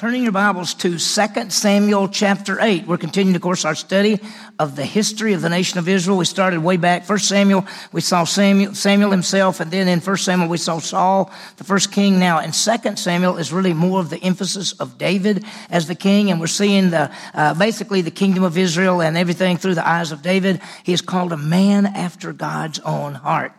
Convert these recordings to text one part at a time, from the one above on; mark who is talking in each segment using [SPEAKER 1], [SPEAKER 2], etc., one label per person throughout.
[SPEAKER 1] Turning your Bibles to 2 Samuel chapter 8. We're continuing, of course, our study of the history of the nation of Israel. We started way back. 1 Samuel, we saw Samuel, Samuel himself, and then in 1 Samuel, we saw Saul, the first king. Now, in 2 Samuel is really more of the emphasis of David as the king, and we're seeing the, uh, basically the kingdom of Israel and everything through the eyes of David. He is called a man after God's own heart.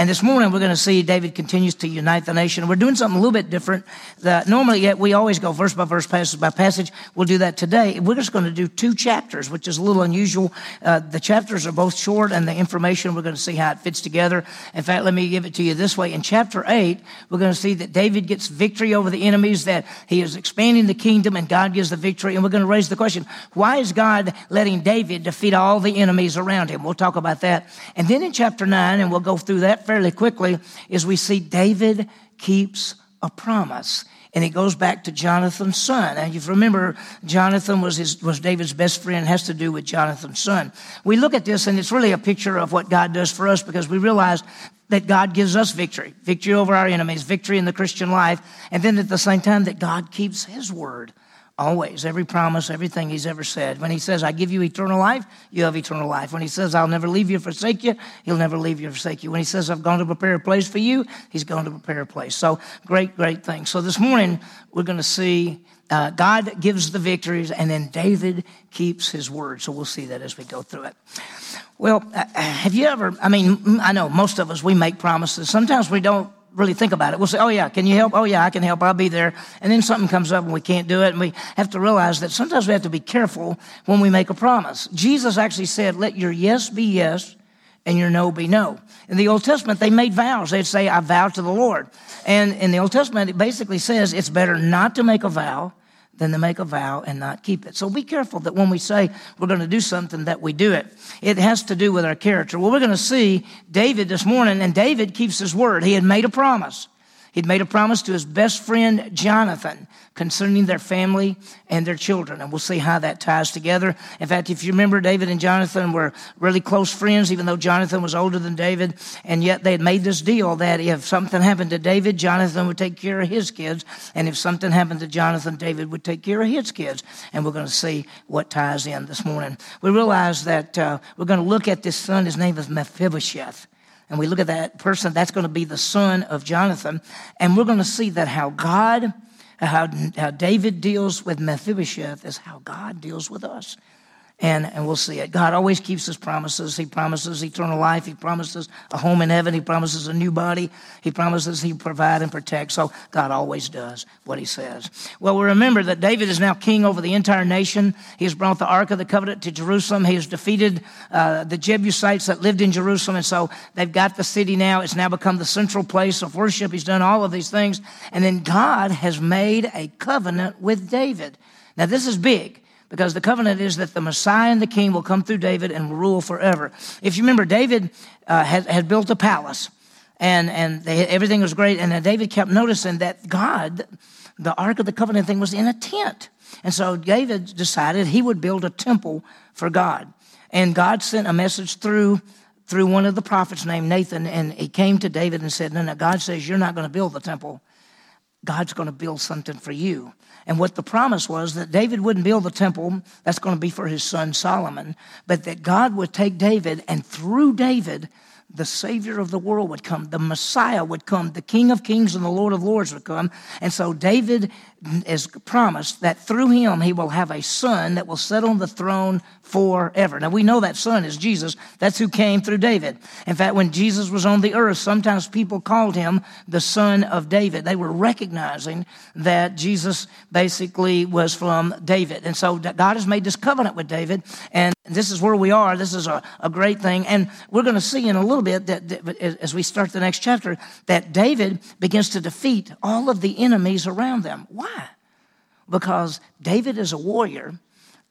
[SPEAKER 1] And this morning we're going to see David continues to unite the nation. We're doing something a little bit different. That normally, yet we always go verse by verse, passage by passage. We'll do that today. We're just going to do two chapters, which is a little unusual. Uh, the chapters are both short, and the information we're going to see how it fits together. In fact, let me give it to you this way. In chapter eight, we're going to see that David gets victory over the enemies. That he is expanding the kingdom, and God gives the victory. And we're going to raise the question: Why is God letting David defeat all the enemies around him? We'll talk about that. And then in chapter nine, and we'll go through that fairly quickly, is we see David keeps a promise. And it goes back to Jonathan's son. And you remember, Jonathan was, his, was David's best friend, has to do with Jonathan's son. We look at this and it's really a picture of what God does for us because we realize that God gives us victory, victory over our enemies, victory in the Christian life. And then at the same time that God keeps his word. Always, every promise, everything he's ever said. When he says, I give you eternal life, you have eternal life. When he says, I'll never leave you or forsake you, he'll never leave you or forsake you. When he says, I've gone to prepare a place for you, he's gone to prepare a place. So, great, great thing. So, this morning, we're going to see uh, God gives the victories, and then David keeps his word. So, we'll see that as we go through it. Well, uh, have you ever, I mean, I know most of us, we make promises. Sometimes we don't really think about it. We'll say, oh yeah, can you help? Oh yeah, I can help. I'll be there. And then something comes up and we can't do it. And we have to realize that sometimes we have to be careful when we make a promise. Jesus actually said, let your yes be yes and your no be no. In the Old Testament, they made vows. They'd say, I vow to the Lord. And in the Old Testament, it basically says it's better not to make a vow than to make a vow and not keep it. So be careful that when we say we're going to do something, that we do it. It has to do with our character. Well, we're going to see David this morning, and David keeps his word. He had made a promise. He'd made a promise to his best friend Jonathan concerning their family and their children. And we'll see how that ties together. In fact, if you remember, David and Jonathan were really close friends, even though Jonathan was older than David. And yet they had made this deal that if something happened to David, Jonathan would take care of his kids. And if something happened to Jonathan, David would take care of his kids. And we're going to see what ties in this morning. We realize that uh, we're going to look at this son. His name is Mephibosheth and we look at that person, that's going to be the son of Jonathan. And we're going to see that how God, how, how David deals with Mephibosheth is how God deals with us and, and we'll see it. God always keeps his promises. He promises eternal life. He promises a home in heaven. He promises a new body. He promises he provide and protect. So God always does what he says. Well, we remember that David is now king over the entire nation. He has brought the Ark of the Covenant to Jerusalem. He has defeated uh, the Jebusites that lived in Jerusalem. And so they've got the city now. It's now become the central place of worship. He's done all of these things. And then God has made a covenant with David. Now, this is big because the covenant is that the Messiah and the King will come through David and rule forever. If you remember, David uh, had, had built a palace, and and they, everything was great, and David kept noticing that God, the Ark of the Covenant thing, was in a tent, and so David decided he would build a temple for God, and God sent a message through through one of the prophets named Nathan, and he came to David and said, "No, no, God says you're not going to build the temple. God's going to build something for you." And what the promise was that David wouldn't build the temple, that's going to be for his son Solomon, but that God would take David and through David, the Savior of the world would come, the Messiah would come, the King of Kings and the Lord of Lords would come. And so David is promised that through him he will have a son that will sit on the throne forever. Now we know that son is Jesus. That's who came through David. In fact, when Jesus was on the earth, sometimes people called him the son of David. They were recognizing that Jesus basically was from David. And so God has made this covenant with David. And this is where we are. This is a, a great thing. And we're going to see in a little bit that, that as we start the next chapter that David begins to defeat all of the enemies around them. Why? Why? Because David is a warrior,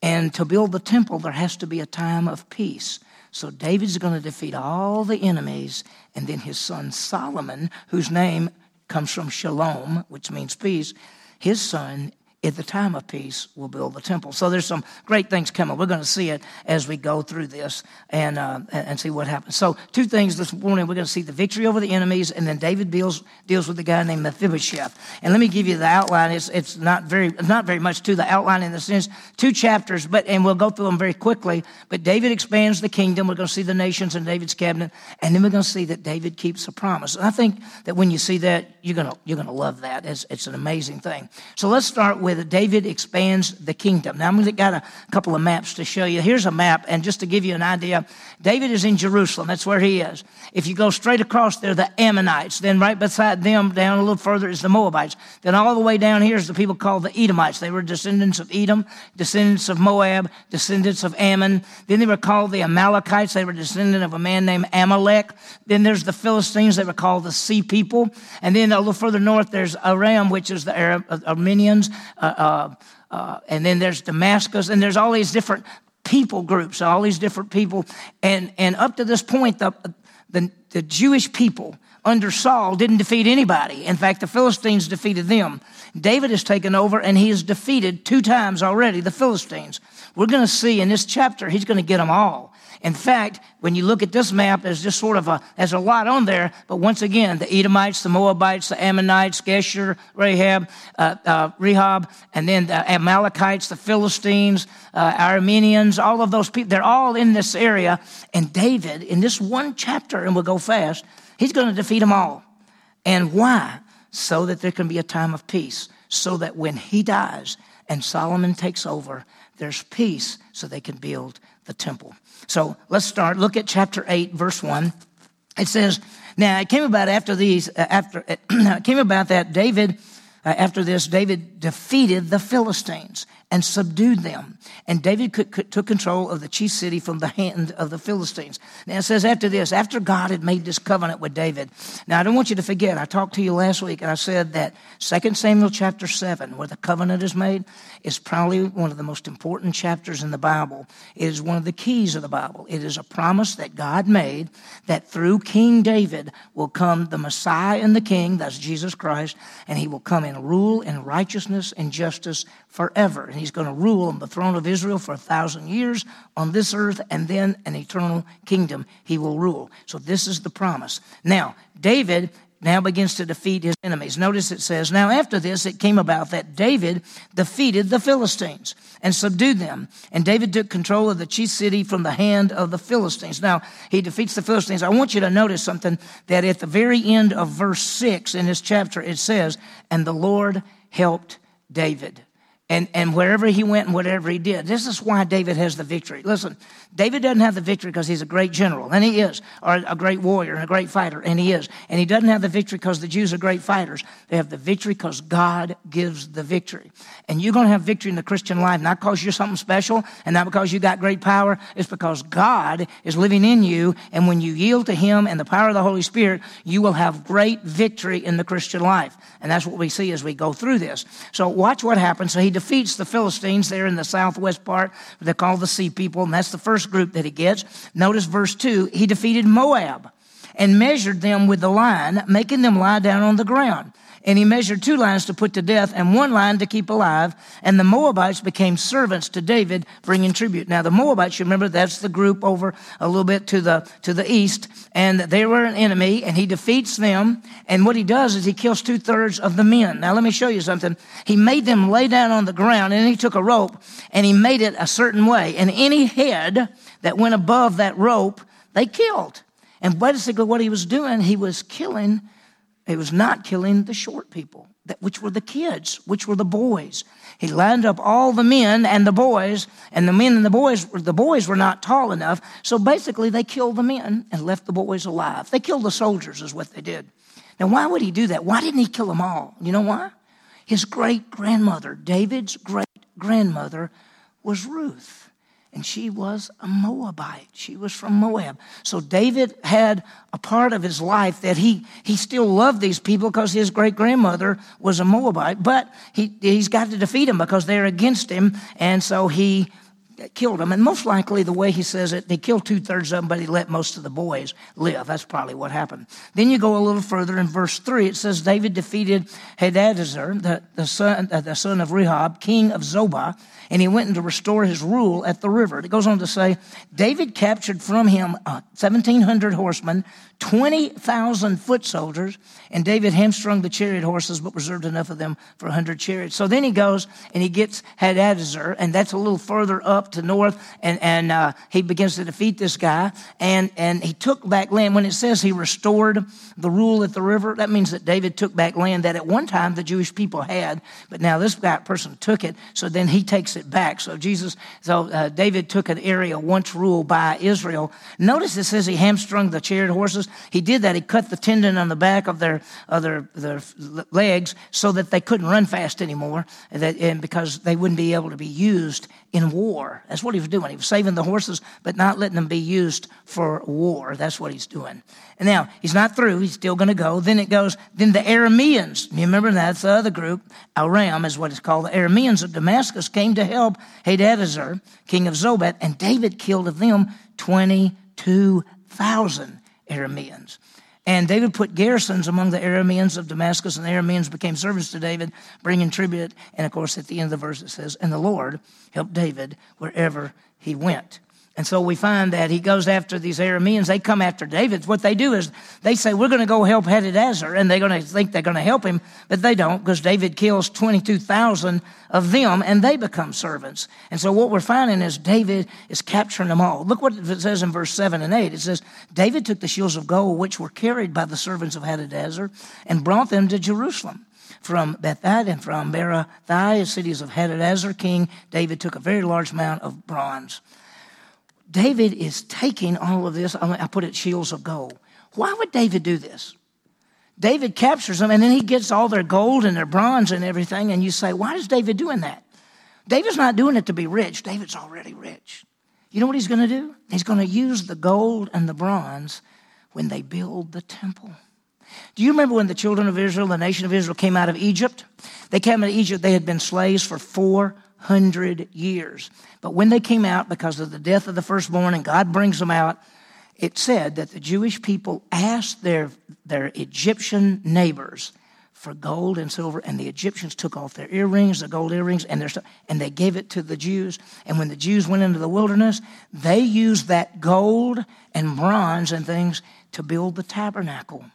[SPEAKER 1] and to build the temple, there has to be a time of peace. So David's going to defeat all the enemies, and then his son Solomon, whose name comes from shalom, which means peace, his son at the time of peace, will build the temple. So there's some great things coming. We're going to see it as we go through this and, uh, and see what happens. So two things this morning. We're going to see the victory over the enemies, and then David deals, deals with the guy named Mephibosheth. And let me give you the outline. It's, it's not, very, not very much to the outline in the sense, two chapters, but and we'll go through them very quickly. But David expands the kingdom. We're going to see the nations in David's cabinet, and then we're going to see that David keeps a promise. And I think that when you see that, you're going to, you're to love that. It's, it's an amazing thing. So let's start with with David expands the kingdom. Now, I'm got a couple of maps to show you. Here's a map, and just to give you an idea, David is in Jerusalem. That's where he is. If you go straight across there, the Ammonites. Then right beside them, down a little further, is the Moabites. Then all the way down here is the people called the Edomites. They were descendants of Edom, descendants of Moab, descendants of Ammon. Then they were called the Amalekites. They were descendant of a man named Amalek. Then there's the Philistines. They were called the Sea People. And then a little further north, there's Aram, which is the Arab, uh, Armenians. Uh, uh, uh, and then there's Damascus, and there's all these different people groups, all these different people. And, and up to this point, the, the, the Jewish people under Saul didn't defeat anybody. In fact, the Philistines defeated them. David has taken over and he has defeated two times already the Philistines. We're going to see in this chapter, he's going to get them all. In fact, when you look at this map, there's just sort of a, there's a lot on there. But once again, the Edomites, the Moabites, the Ammonites, Geshur, Rahab, uh, uh, Rehob, and then the Amalekites, the Philistines, uh, Armenians, all of those people, they're all in this area. And David, in this one chapter, and we'll go fast, he's going to defeat them all. And why? So that there can be a time of peace. So that when he dies and Solomon takes over, there's peace so they can build the temple. So let's start. Look at chapter 8, verse 1. It says, Now it came about after these, uh, after it came about that David, uh, after this, David defeated the Philistines and subdued them. And David took control of the chief city from the hand of the Philistines. Now it says after this, after God had made this covenant with David. Now I don't want you to forget, I talked to you last week and I said that 2 Samuel chapter 7, where the covenant is made, is probably one of the most important chapters in the Bible. It is one of the keys of the Bible. It is a promise that God made that through King David will come the Messiah and the King, that's Jesus Christ, and he will come and rule in righteousness and justice forever. And he's going to rule on the throne of Israel for a thousand years on this earth, and then an eternal kingdom he will rule. So this is the promise. Now, David now begins to defeat his enemies. Notice it says, Now after this, it came about that David defeated the Philistines and subdued them. And David took control of the chief city from the hand of the Philistines. Now, he defeats the Philistines. I want you to notice something that at the very end of verse 6 in this chapter, it says, And the Lord helped David and, and wherever he went and whatever he did. This is why David has the victory. Listen, David doesn't have the victory because he's a great general, and he is, or a great warrior and a great fighter, and he is. And he doesn't have the victory because the Jews are great fighters. They have the victory because God gives the victory. And you're going to have victory in the Christian life, not because you're something special and not because you got great power. It's because God is living in you, and when you yield to him and the power of the Holy Spirit, you will have great victory in the Christian life. And that's what we see as we go through this. So watch what happens. So he defeats the Philistines there in the southwest part. They're called the Sea People, and that's the first group that he gets. Notice verse 2 he defeated Moab and measured them with the line, making them lie down on the ground. And he measured two lines to put to death and one line to keep alive. And the Moabites became servants to David, bringing tribute. Now, the Moabites, you remember, that's the group over a little bit to the, to the east. And they were an enemy, and he defeats them. And what he does is he kills two thirds of the men. Now, let me show you something. He made them lay down on the ground, and he took a rope and he made it a certain way. And any head that went above that rope, they killed. And basically, what he was doing, he was killing he was not killing the short people, which were the kids, which were the boys. He lined up all the men and the boys, and the men and the boys, the boys were not tall enough. So basically, they killed the men and left the boys alive. They killed the soldiers, is what they did. Now, why would he do that? Why didn't he kill them all? You know why? His great grandmother, David's great grandmother, was Ruth and she was a Moabite. She was from Moab. So David had a part of his life that he, he still loved these people because his great grandmother was a Moabite, but he, he's got to defeat them because they're against him. And so he killed them. And most likely, the way he says it, they killed two thirds of them, but he let most of the boys live. That's probably what happened. Then you go a little further in verse 3. It says David defeated Hadadezer, the, the, son, uh, the son of Rehob, king of Zobah, and he went in to restore his rule at the river. It goes on to say David captured from him uh, 1,700 horsemen, 20,000 foot soldiers, and David hamstrung the chariot horses, but reserved enough of them for 100 chariots. So then he goes and he gets Hadadezer, and that's a little further up to north, and, and uh, he begins to defeat this guy, and, and he took back land. When it says he restored the rule at the river, that means that David took back land that at one time the Jewish people had, but now this guy, person took it, so then he takes it back. So Jesus, so uh, David took an area once ruled by Israel. Notice it says he hamstrung the chariot horses. He did that. He cut the tendon on the back of their, of their, their legs so that they couldn't run fast anymore, that, and because they wouldn't be able to be used in war. That's what he was doing. He was saving the horses, but not letting them be used for war. That's what he's doing. And now, he's not through. He's still going to go. Then it goes, then the Arameans, you remember that's the other group, Aram is what it's called. The Arameans of Damascus came to help Hadadezer, king of Zobah, and David killed of them 22,000 Arameans. And David put garrisons among the Arameans of Damascus, and the Arameans became servants to David, bringing tribute. And of course, at the end of the verse, it says, And the Lord helped David wherever he went. And so we find that he goes after these Arameans. They come after David. What they do is they say, We're going to go help Hadadezer. And they're going to think they're going to help him, but they don't because David kills 22,000 of them and they become servants. And so what we're finding is David is capturing them all. Look what it says in verse 7 and 8. It says, David took the shields of gold which were carried by the servants of Hadadezer and brought them to Jerusalem from Betah and from Berothai, cities of Hadadezer, king David took a very large amount of bronze. David is taking all of this, I put it shields of gold. Why would David do this? David captures them and then he gets all their gold and their bronze and everything, and you say, why is David doing that? David's not doing it to be rich. David's already rich. You know what he's going to do? He's going to use the gold and the bronze when they build the temple. Do you remember when the children of Israel, the nation of Israel, came out of Egypt? They came out of Egypt, they had been slaves for four hundred years. But when they came out because of the death of the firstborn and God brings them out, it said that the Jewish people asked their, their Egyptian neighbors for gold and silver, and the Egyptians took off their earrings, the gold earrings, and, their, and they gave it to the Jews. And when the Jews went into the wilderness, they used that gold and bronze and things to build the tabernacle.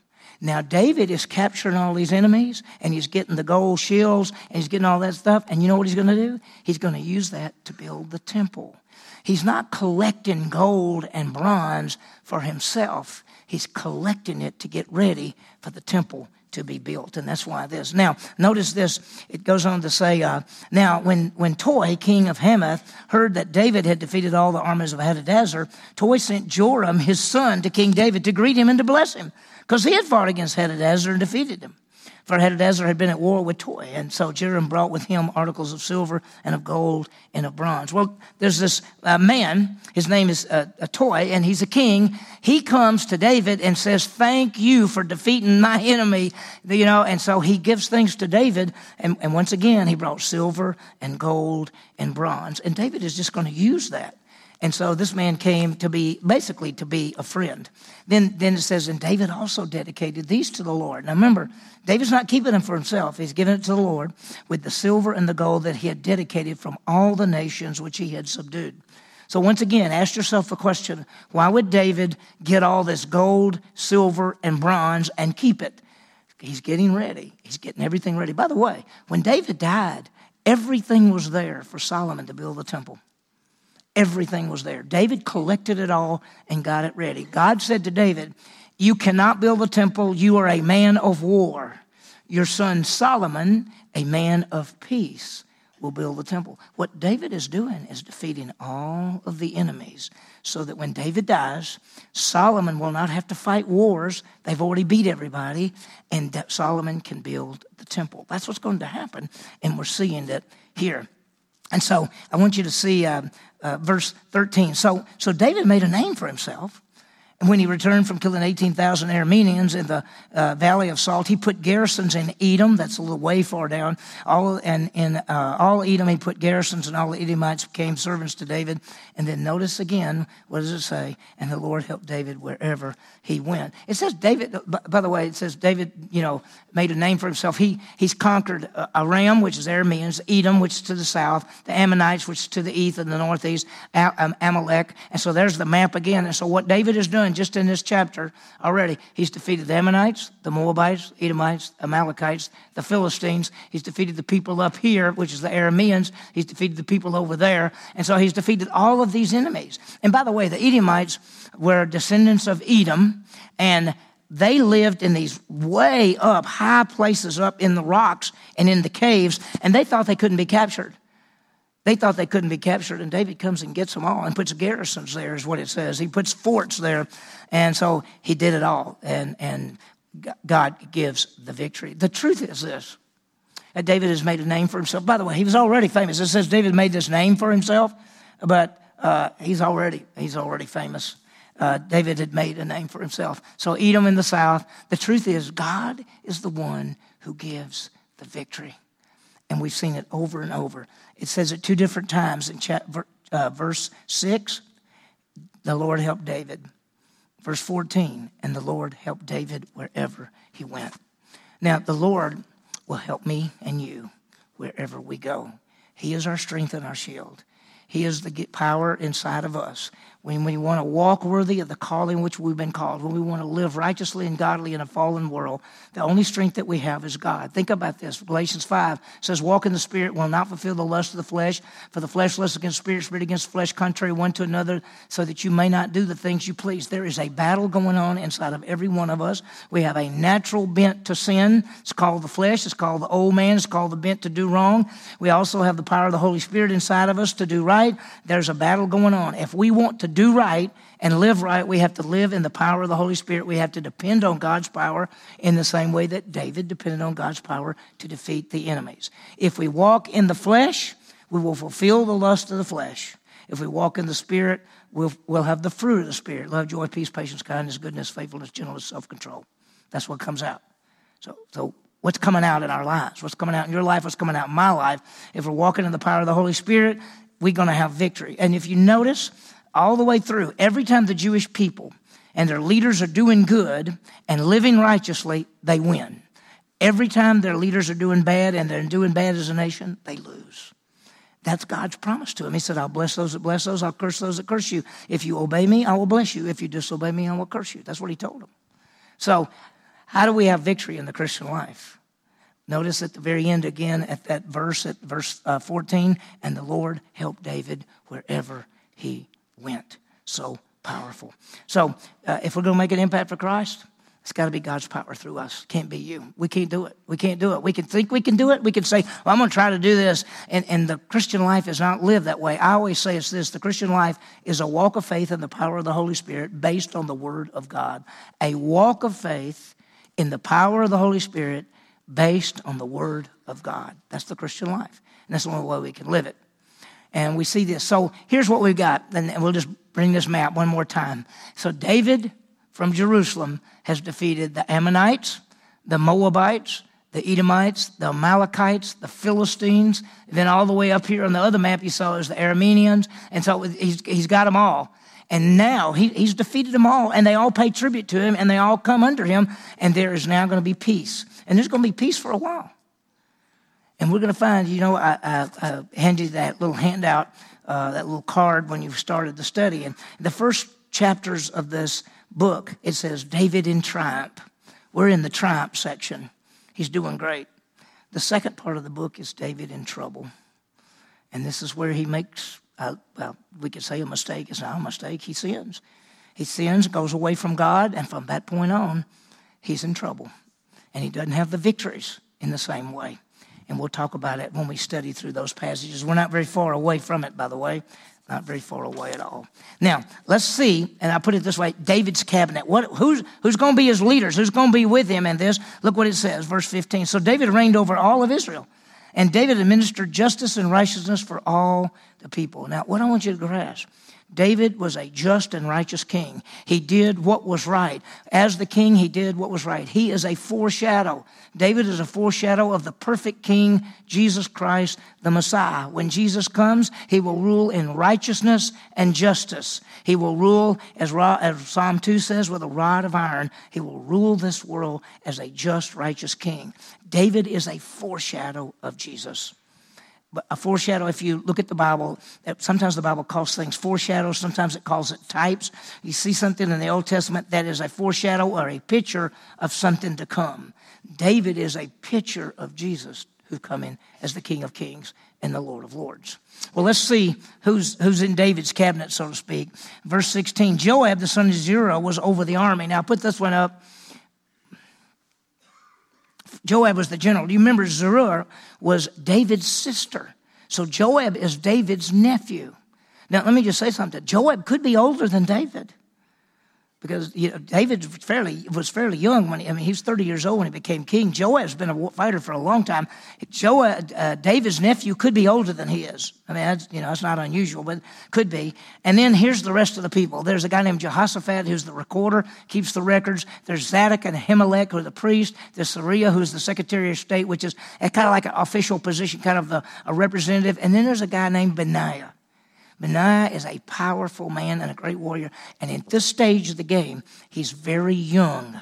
[SPEAKER 1] Now, David is capturing all these enemies and he's getting the gold shields and he's getting all that stuff. And you know what he's going to do? He's going to use that to build the temple. He's not collecting gold and bronze for himself, he's collecting it to get ready for the temple to be built. And that's why this. Now, notice this. It goes on to say, uh, now, when, when Toi, king of Hamath, heard that David had defeated all the armies of Hadadezer, Toi sent Joram, his son, to King David to greet him and to bless him because he had fought against Hadadezer and defeated him. For Hadadezer had been at war with Toi, and so Joram brought with him articles of silver and of gold and of bronze. Well, there's this uh, man, his name is uh, Toi, and he's a king. He comes to David and says, Thank you for defeating my enemy, you know, and so he gives things to David, and, and once again, he brought silver and gold and bronze, and David is just going to use that. And so this man came to be basically to be a friend. Then, then it says, and David also dedicated these to the Lord. Now remember, David's not keeping them for himself. He's giving it to the Lord with the silver and the gold that he had dedicated from all the nations which he had subdued. So once again, ask yourself the question, why would David get all this gold, silver, and bronze and keep it? He's getting ready. He's getting everything ready. By the way, when David died, everything was there for Solomon to build the temple. Everything was there. David collected it all and got it ready. God said to David, You cannot build a temple. You are a man of war. Your son Solomon, a man of peace, will build the temple. What David is doing is defeating all of the enemies so that when David dies, Solomon will not have to fight wars. They've already beat everybody, and Solomon can build the temple. That's what's going to happen, and we're seeing that here. And so I want you to see uh, uh, verse 13. So, so David made a name for himself, when he returned from killing 18,000 Arameans in the uh, Valley of Salt, he put garrisons in Edom. That's a little way far down. All and in uh, all Edom, he put garrisons, and all the Edomites became servants to David. And then notice again, what does it say? And the Lord helped David wherever he went. It says David. By the way, it says David. You know, made a name for himself. He he's conquered uh, Aram, which is Arameans, Edom, which is to the south, the Ammonites, which is to the east and the northeast, Amalek. And so there's the map again. And so what David is doing done just in this chapter already. He's defeated the Ammonites, the Moabites, Edomites, Amalekites, the Philistines. He's defeated the people up here, which is the Arameans. He's defeated the people over there. And so he's defeated all of these enemies. And by the way, the Edomites were descendants of Edom, and they lived in these way up, high places up in the rocks and in the caves, and they thought they couldn't be captured. They thought they couldn't be captured, and David comes and gets them all and puts garrisons there, is what it says. He puts forts there. And so he did it all, and, and God gives the victory. The truth is this that David has made a name for himself. By the way, he was already famous. It says David made this name for himself, but uh, he's already he's already famous. Uh, David had made a name for himself. So Edom in the south. The truth is, God is the one who gives the victory and we've seen it over and over. It says it two different times in chapter, uh, verse 6, the Lord helped David. Verse 14, and the Lord helped David wherever he went. Now, the Lord will help me and you wherever we go. He is our strength and our shield. He is the power inside of us when we want to walk worthy of the calling which we've been called, when we want to live righteously and godly in a fallen world, the only strength that we have is God. Think about this. Galatians 5 says, Walk in the Spirit, will not fulfill the lust of the flesh, for the flesh lusts against spirit, spirit against the flesh, contrary one to another, so that you may not do the things you please. There is a battle going on inside of every one of us. We have a natural bent to sin. It's called the flesh, it's called the old man, it's called the bent to do wrong. We also have the power of the Holy Spirit inside of us to do right. There's a battle going on. If we want to do right and live right, we have to live in the power of the Holy Spirit. We have to depend on God's power in the same way that David depended on God's power to defeat the enemies. If we walk in the flesh, we will fulfill the lust of the flesh. If we walk in the Spirit, we'll, we'll have the fruit of the Spirit love, joy, peace, patience, kindness, goodness, faithfulness, gentleness, self control. That's what comes out. So, so what's coming out in our lives? What's coming out in your life? What's coming out in my life? If we're walking in the power of the Holy Spirit, we're going to have victory. And if you notice, all the way through, every time the Jewish people and their leaders are doing good and living righteously, they win. Every time their leaders are doing bad and they're doing bad as a nation, they lose. That's God's promise to them. He said, I'll bless those that bless those, I'll curse those that curse you. If you obey me, I will bless you. If you disobey me, I will curse you. That's what he told them. So, how do we have victory in the Christian life? Notice at the very end again at that verse, at verse uh, 14, and the Lord helped David wherever he went. So powerful. So, uh, if we're going to make an impact for Christ, it's got to be God's power through us. Can't be you. We can't do it. We can't do it. We can think we can do it. We can say, well, I'm going to try to do this. And, and the Christian life is not lived that way. I always say it's this the Christian life is a walk of faith in the power of the Holy Spirit based on the Word of God. A walk of faith in the power of the Holy Spirit based on the Word of God. That's the Christian life. And that's the only way we can live it. And we see this. So here's what we've got. And we'll just bring this map one more time. So David from Jerusalem has defeated the Ammonites, the Moabites, the Edomites, the Amalekites, the Philistines. Then all the way up here on the other map you saw is the Arameans. And so he's, he's got them all. And now he, he's defeated them all, and they all pay tribute to him, and they all come under him, and there is now going to be peace. And there's going to be peace for a while. And we're going to find, you know, I, I, I handed you that little handout, uh, that little card when you started the study. And the first chapters of this book, it says David in triumph. We're in the triumph section. He's doing great. The second part of the book is David in trouble. And this is where he makes, uh, well, we could say a mistake. It's not a mistake. He sins. He sins, goes away from God, and from that point on, he's in trouble. And he doesn't have the victories in the same way. And we'll talk about it when we study through those passages. We're not very far away from it, by the way. Not very far away at all. Now, let's see, and I put it this way David's cabinet. What, who's who's going to be his leaders? Who's going to be with him in this? Look what it says, verse 15. So David reigned over all of Israel, and David administered justice and righteousness for all the people. Now, what I want you to grasp David was a just and righteous king. He did what was right. As the king, he did what was right. He is a foreshadow. David is a foreshadow of the perfect king, Jesus Christ, the Messiah. When Jesus comes, he will rule in righteousness and justice. He will rule, as, Psalm 2 says, with a rod of iron. He will rule this world as a just, righteous king. David is a foreshadow of Jesus a foreshadow, if you look at the Bible, sometimes the Bible calls things foreshadows, sometimes it calls it types. You see something in the Old Testament that is a foreshadow or a picture of something to come. David is a picture of Jesus who come in as the King of Kings and the Lord of Lords. Well, let's see who's, who's in David's cabinet, so to speak. Verse 16 Joab, the son of Zeruiah, was over the army. Now, put this one up. Joab was the general. Do you remember Zeruiah was David's sister? So Joab is David's nephew. Now, let me just say something. Joab could be older than David because you know, David fairly, was fairly young when he, I mean, he was 30 years old when he became king. Joab's been a fighter for a long time. Joab, uh, David's nephew could be older than he is. I mean, that's, you know, that's not unusual, but could be. And then here's the rest of the people. There's a guy named Jehoshaphat who's the recorder, keeps the records. There's Zadok and Ahimelech who are the priest. There's Seraiah who's the secretary of state, which is kind of like an official position, kind of a representative. And then there's a guy named Benaiah. Benaiah is a powerful man and a great warrior. And at this stage of the game, he's very young.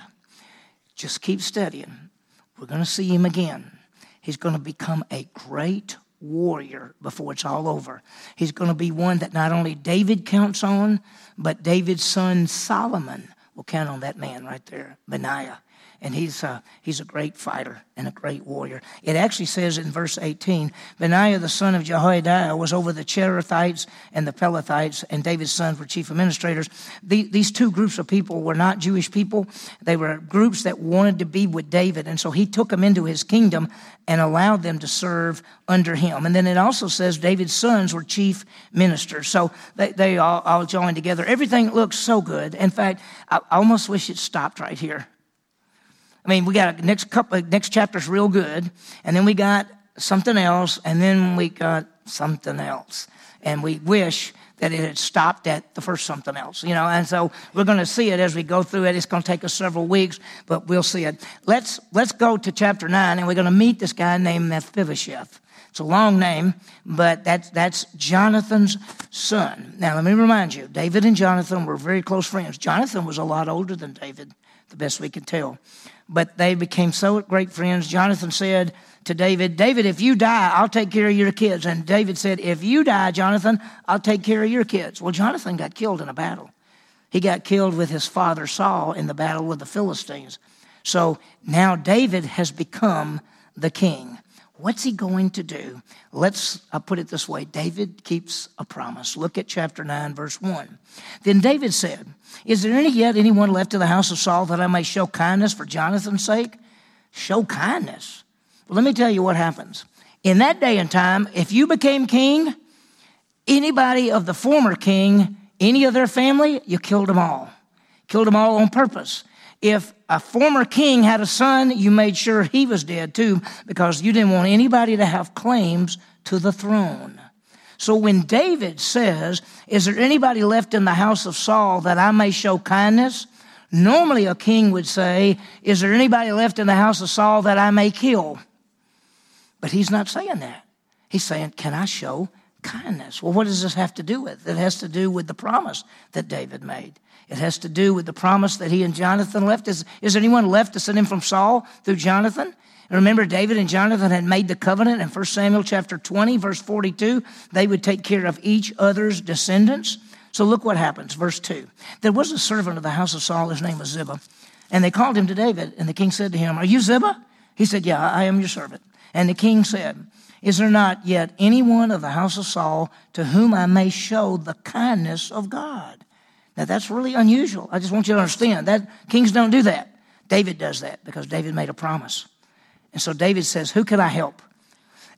[SPEAKER 1] Just keep studying. We're going to see him again. He's going to become a great warrior before it's all over. He's going to be one that not only David counts on, but David's son Solomon will count on that man right there, Benaiah and he's, uh, he's a great fighter and a great warrior. It actually says in verse 18 Benaiah the son of Jehoiada was over the Cherethites and the Pelethites, and David's sons were chief administrators. The, these two groups of people were not Jewish people, they were groups that wanted to be with David, and so he took them into his kingdom and allowed them to serve under him. And then it also says David's sons were chief ministers. So they, they all, all joined together. Everything looks so good. In fact, I almost wish it stopped right here. I mean, we got a next couple, next chapter's real good, and then we got something else, and then we got something else. And we wish that it had stopped at the first something else, you know. And so we're going to see it as we go through it. It's going to take us several weeks, but we'll see it. Let's let's go to chapter nine, and we're going to meet this guy named Mephibosheth. It's a long name, but that's that's Jonathan's son. Now let me remind you, David and Jonathan were very close friends. Jonathan was a lot older than David, the best we can tell but they became so great friends. Jonathan said to David, David, if you die, I'll take care of your kids. And David said, If you die, Jonathan, I'll take care of your kids. Well, Jonathan got killed in a battle. He got killed with his father Saul in the battle with the Philistines. So now David has become the king. What's he going to do? Let's I'll put it this way David keeps a promise. Look at chapter 9, verse 1. Then David said, Is there any yet anyone left in the house of Saul that I may show kindness for Jonathan's sake? Show kindness. Well, let me tell you what happens. In that day and time, if you became king, anybody of the former king, any of their family, you killed them all. Killed them all on purpose if a former king had a son, you made sure he was dead too, because you didn't want anybody to have claims to the throne. So when David says, Is there anybody left in the house of Saul that I may show kindness? Normally a king would say, Is there anybody left in the house of Saul that I may kill? But he's not saying that. He's saying, Can I show kindness? Well, what does this have to do with? It has to do with the promise that David made. It has to do with the promise that he and Jonathan left. Is, is anyone left to send him from Saul through Jonathan? Remember, David and Jonathan had made the covenant in 1 Samuel chapter 20, verse 42. They would take care of each other's descendants. So look what happens. Verse 2. There was a servant of the house of Saul, his name was Ziba. And they called him to David. And the king said to him, Are you Ziba? He said, Yeah, I am your servant. And the king said, Is there not yet anyone of the house of Saul to whom I may show the kindness of God? Now that's really unusual. I just want you to understand that kings don't do that. David does that because David made a promise. And so David says, Who can I help?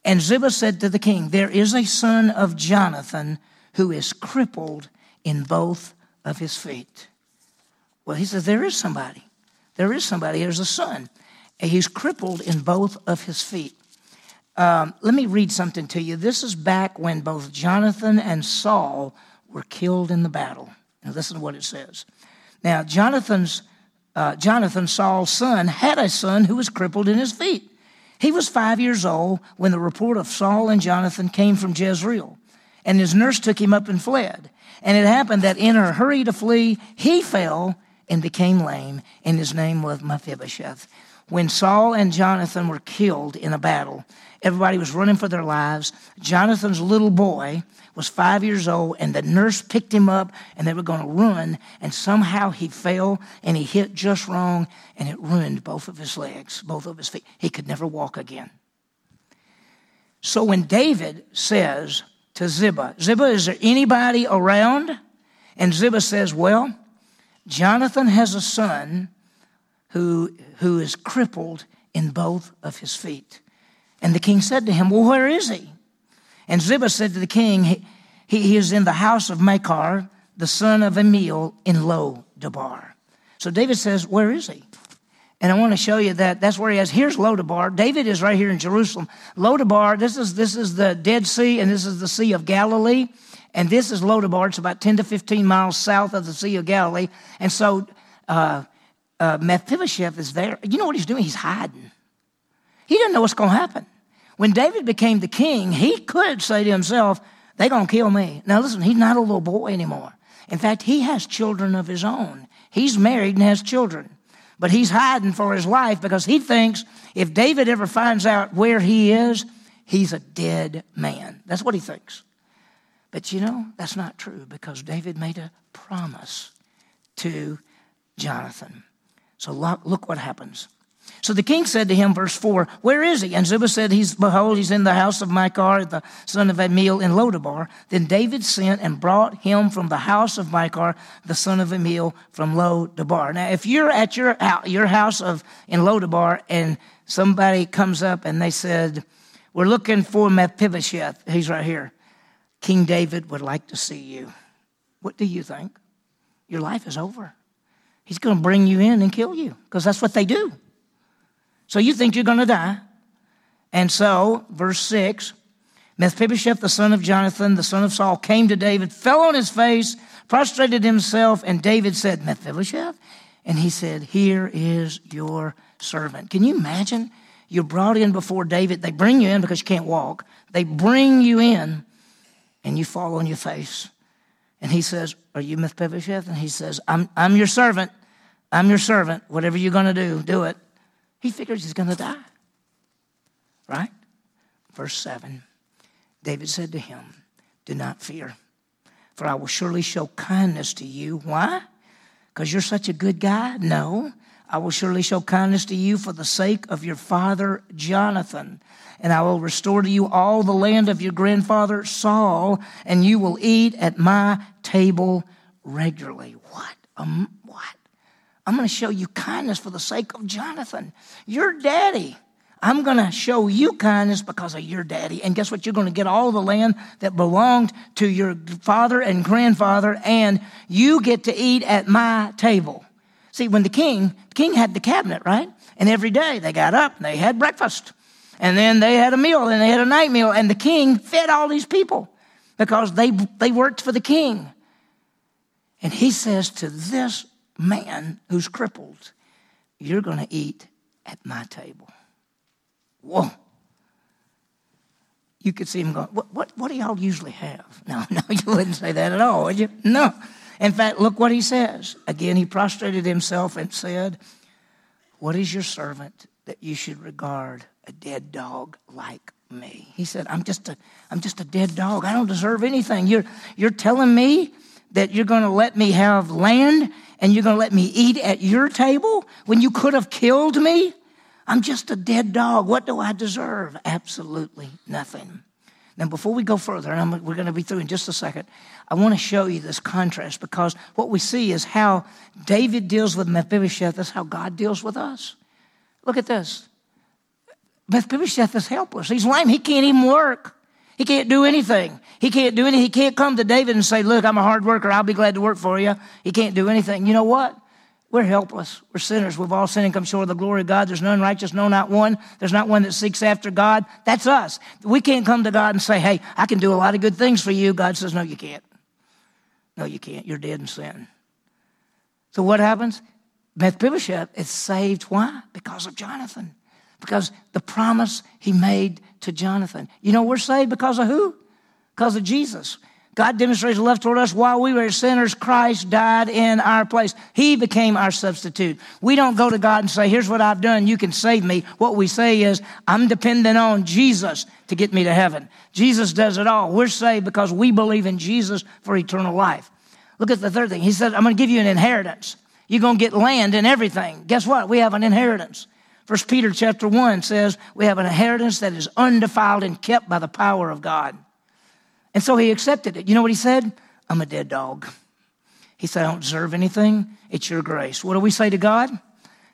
[SPEAKER 1] And Ziba said to the king, There is a son of Jonathan who is crippled in both of his feet. Well, he says, There is somebody. There is somebody. There's a son. And he's crippled in both of his feet. Um, let me read something to you. This is back when both Jonathan and Saul were killed in the battle. And listen to what it says. Now, Jonathan's, uh, Jonathan, Saul's son, had a son who was crippled in his feet. He was five years old when the report of Saul and Jonathan came from Jezreel, and his nurse took him up and fled. And it happened that in her hurry to flee, he fell and became lame, and his name was Mephibosheth. When Saul and Jonathan were killed in a battle, everybody was running for their lives. Jonathan's little boy was five years old, and the nurse picked him up, and they were going to run, and somehow he fell and he hit just wrong, and it ruined both of his legs, both of his feet. He could never walk again. So when David says to Ziba, Ziba, is there anybody around? And Ziba says, Well, Jonathan has a son who, who is crippled in both of his feet. And the king said to him, Well, where is he? And Ziba said to the king, He, he is in the house of Machir, the son of Ammiel, in Lo Debar. So David says, Where is he? And I want to show you that that's where he is. Here's Lodabar. David is right here in Jerusalem. Lodabar, this is, this is the Dead Sea and this is the Sea of Galilee. And this is Lodabar. It's about 10 to 15 miles south of the Sea of Galilee. And so uh, uh, Mephibosheth is there. You know what he's doing? He's hiding. He doesn't know what's going to happen. When David became the king, he could say to himself, they're going to kill me. Now listen, he's not a little boy anymore. In fact, he has children of his own. He's married and has children. But he's hiding for his life because he thinks if David ever finds out where he is, he's a dead man. That's what he thinks. But you know, that's not true because David made a promise to Jonathan. So look what happens. So the king said to him, verse 4, Where is he? And Ziba said, He's behold, he's in the house of Machir, the son of Ammiel in Lodabar. Then David sent and brought him from the house of Machir, the son of Ammiel, from Lodabar. Now, if you're at your, your house of in Lodabar and somebody comes up and they said, We're looking for Mephibosheth, he's right here. King David would like to see you. What do you think? Your life is over. He's going to bring you in and kill you because that's what they do. So you think you're going to die. And so, verse 6 Mephibosheth, the son of Jonathan, the son of Saul, came to David, fell on his face, prostrated himself, and David said, Mephibosheth? And he said, Here is your servant. Can you imagine? You're brought in before David. They bring you in because you can't walk. They bring you in, and you fall on your face. And he says, Are you Mephibosheth? And he says, I'm, I'm your servant. I'm your servant. Whatever you're going to do, do it. He figures he's going to die. Right? Verse 7 David said to him, Do not fear, for I will surely show kindness to you. Why? Because you're such a good guy? No. I will surely show kindness to you for the sake of your father Jonathan. And I will restore to you all the land of your grandfather Saul, and you will eat at my table regularly. What? What? I'm going to show you kindness for the sake of Jonathan, your daddy. I'm going to show you kindness because of your daddy. And guess what? You're going to get all the land that belonged to your father and grandfather, and you get to eat at my table. See, when the king, the king had the cabinet, right? And every day they got up and they had breakfast. And then they had a meal and they had a night meal. And the king fed all these people because they, they worked for the king. And he says to this man who's crippled, you're going to eat at my table. Whoa. You could see him going, what, what, what do y'all usually have? No, no, you wouldn't say that at all, would you? No. In fact, look what he says. Again, he prostrated himself and said, What is your servant that you should regard a dead dog like me? He said, I'm just a, I'm just a dead dog. I don't deserve anything. You're, you're telling me that you're going to let me have land and you're going to let me eat at your table when you could have killed me? I'm just a dead dog. What do I deserve? Absolutely nothing. Now, before we go further, and we're going to be through in just a second, I want to show you this contrast because what we see is how David deals with Mephibosheth, that's how God deals with us. Look at this. Mephibosheth is helpless. He's lame. He can't even work. He can't do anything. He can't do anything. He can't come to David and say, Look, I'm a hard worker. I'll be glad to work for you. He can't do anything. You know what? We're helpless. We're sinners. We've all sinned and come short of the glory of God. There's none righteous, no, not one. There's not one that seeks after God. That's us. We can't come to God and say, Hey, I can do a lot of good things for you. God says, No, you can't. No, you can't. You're dead in sin. So what happens? Mephibosheth is saved. Why? Because of Jonathan. Because the promise he made to Jonathan. You know, we're saved because of who? Because of Jesus. God demonstrated love toward us while we were sinners. Christ died in our place. He became our substitute. We don't go to God and say, here's what I've done. You can save me. What we say is, I'm dependent on Jesus to get me to heaven. Jesus does it all. We're saved because we believe in Jesus for eternal life. Look at the third thing. He said, I'm going to give you an inheritance. You're going to get land and everything. Guess what? We have an inheritance. First Peter chapter 1 says we have an inheritance that is undefiled and kept by the power of God. And so he accepted it. You know what he said? I'm a dead dog. He said, I don't deserve anything. It's your grace. What do we say to God?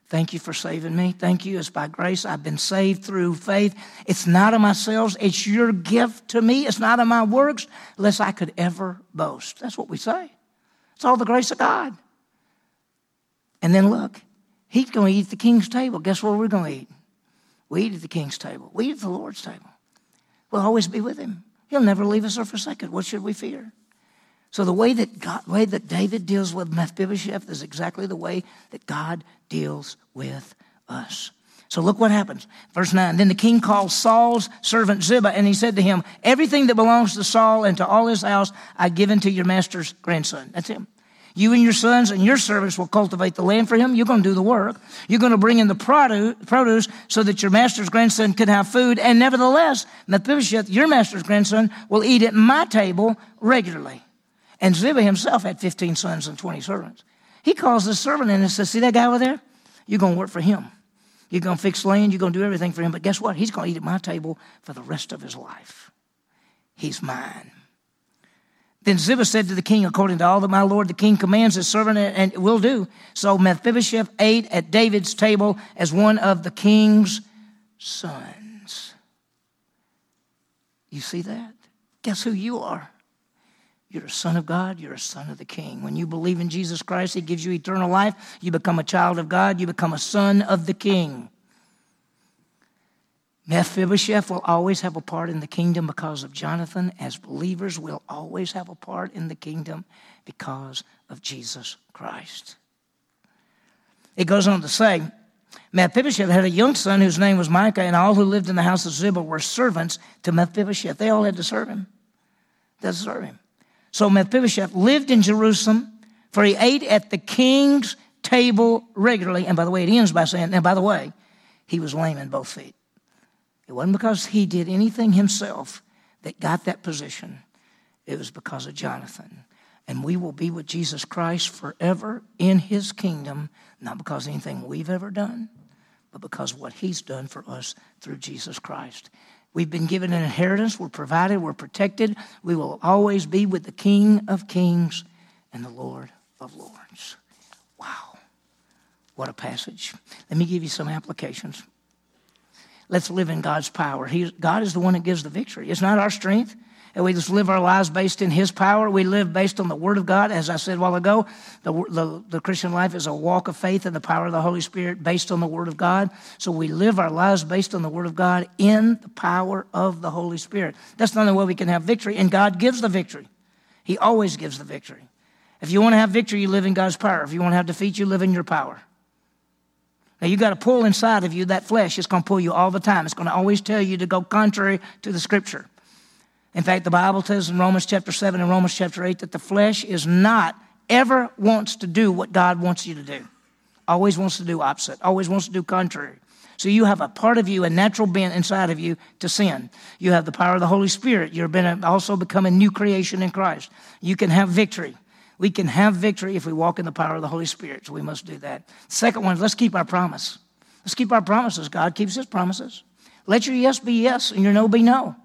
[SPEAKER 1] Thank you for saving me. Thank you. It's by grace. I've been saved through faith. It's not of myself. It's your gift to me. It's not of my works, lest I could ever boast. That's what we say. It's all the grace of God. And then look, he's going to eat at the king's table. Guess what we're going to eat? We eat at the king's table. We eat at the Lord's table. We'll always be with him. He'll never leave us or forsake us. What should we fear? So the way that God, way that David deals with Mephibosheth is exactly the way that God deals with us. So look what happens. Verse 9. Then the king called Saul's servant Ziba, and he said to him, Everything that belongs to Saul and to all his house I give unto your master's grandson. That's him. You and your sons and your servants will cultivate the land for him. You're going to do the work. You're going to bring in the produce so that your master's grandson can have food. And nevertheless, Mephibosheth, your master's grandson, will eat at my table regularly. And Ziba himself had 15 sons and 20 servants. He calls this servant in and says, See that guy over there? You're going to work for him. You're going to fix land. You're going to do everything for him. But guess what? He's going to eat at my table for the rest of his life. He's mine. Then Ziba said to the king, according to all that my lord the king commands his servant and will do. So Mephibosheth ate at David's table as one of the king's sons. You see that? Guess who you are? You're a son of God. You're a son of the king. When you believe in Jesus Christ, he gives you eternal life. You become a child of God. You become a son of the king. Mephibosheth will always have a part in the kingdom because of Jonathan. As believers, we'll always have a part in the kingdom because of Jesus Christ. It goes on to say, Mephibosheth had a young son whose name was Micah, and all who lived in the house of Ziba were servants to Mephibosheth. They all had to serve him. They serve him. So Mephibosheth lived in Jerusalem, for he ate at the king's table regularly. And by the way, it ends by saying, and by the way, he was lame in both feet. It wasn't because he did anything himself that got that position, it was because of Jonathan. And we will be with Jesus Christ forever in his kingdom, not because of anything we've ever done, but because of what he's done for us through Jesus Christ. We've been given an inheritance, we're provided, we're protected. We will always be with the King of Kings and the Lord of Lords. Wow. What a passage. Let me give you some applications. Let's live in God's power. He, God is the one that gives the victory. It's not our strength. And we just live our lives based in His power. We live based on the Word of God. As I said a while ago, the, the, the, Christian life is a walk of faith in the power of the Holy Spirit based on the Word of God. So we live our lives based on the Word of God in the power of the Holy Spirit. That's the only way we can have victory. And God gives the victory. He always gives the victory. If you want to have victory, you live in God's power. If you want to have defeat, you live in your power. Now you got to pull inside of you that flesh. It's going to pull you all the time. It's going to always tell you to go contrary to the scripture. In fact, the Bible says in Romans chapter 7 and Romans chapter 8 that the flesh is not ever wants to do what God wants you to do. Always wants to do opposite. Always wants to do contrary. So you have a part of you, a natural bent inside of you to sin. You have the power of the Holy Spirit. You're been also become a new creation in Christ. You can have victory. We can have victory if we walk in the power of the Holy Spirit. So we must do that. Second one, let's keep our promise. Let's keep our promises. God keeps his promises. Let your yes be yes and your no be no.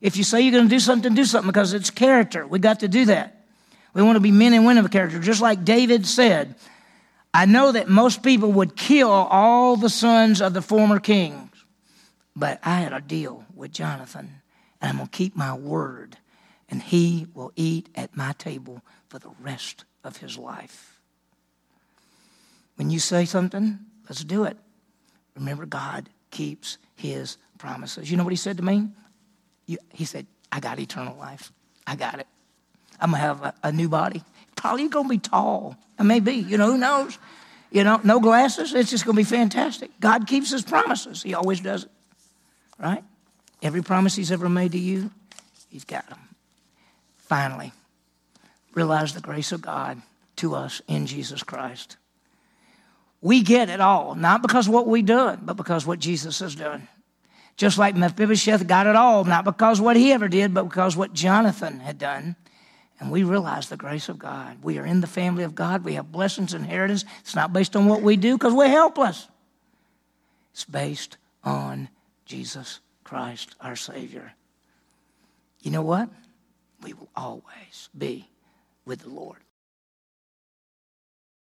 [SPEAKER 1] If you say you're going to do something, do something because it's character. We got to do that. We want to be men and women of character. Just like David said, I know that most people would kill all the sons of the former kings, but I had a deal with Jonathan, and I'm going to keep my word, and he will eat at my table for the rest of his life. When you say something, let's do it. Remember, God keeps his promises. You know what he said to me? he said, I got eternal life. I got it. I'm going to have a, a, new body. You're going to be tall. I may be. You know, who knows? You know, no glasses. It's just going to be fantastic. God keeps his promises. He always does it. Right? Every promise he's ever made to you, he's got them. Finally, realize the grace of God to us in Jesus Christ. We get it all, not because what we done, but because what Jesus has done. Just like Mephibosheth got it all, not because what he ever did, but because what Jonathan had done. And we realize the grace of God. We are in the family of God. We have blessings, inheritance. It's not based on what we do because we're helpless. It's based on Jesus Christ, our Savior. You know what? We will always be with the Lord.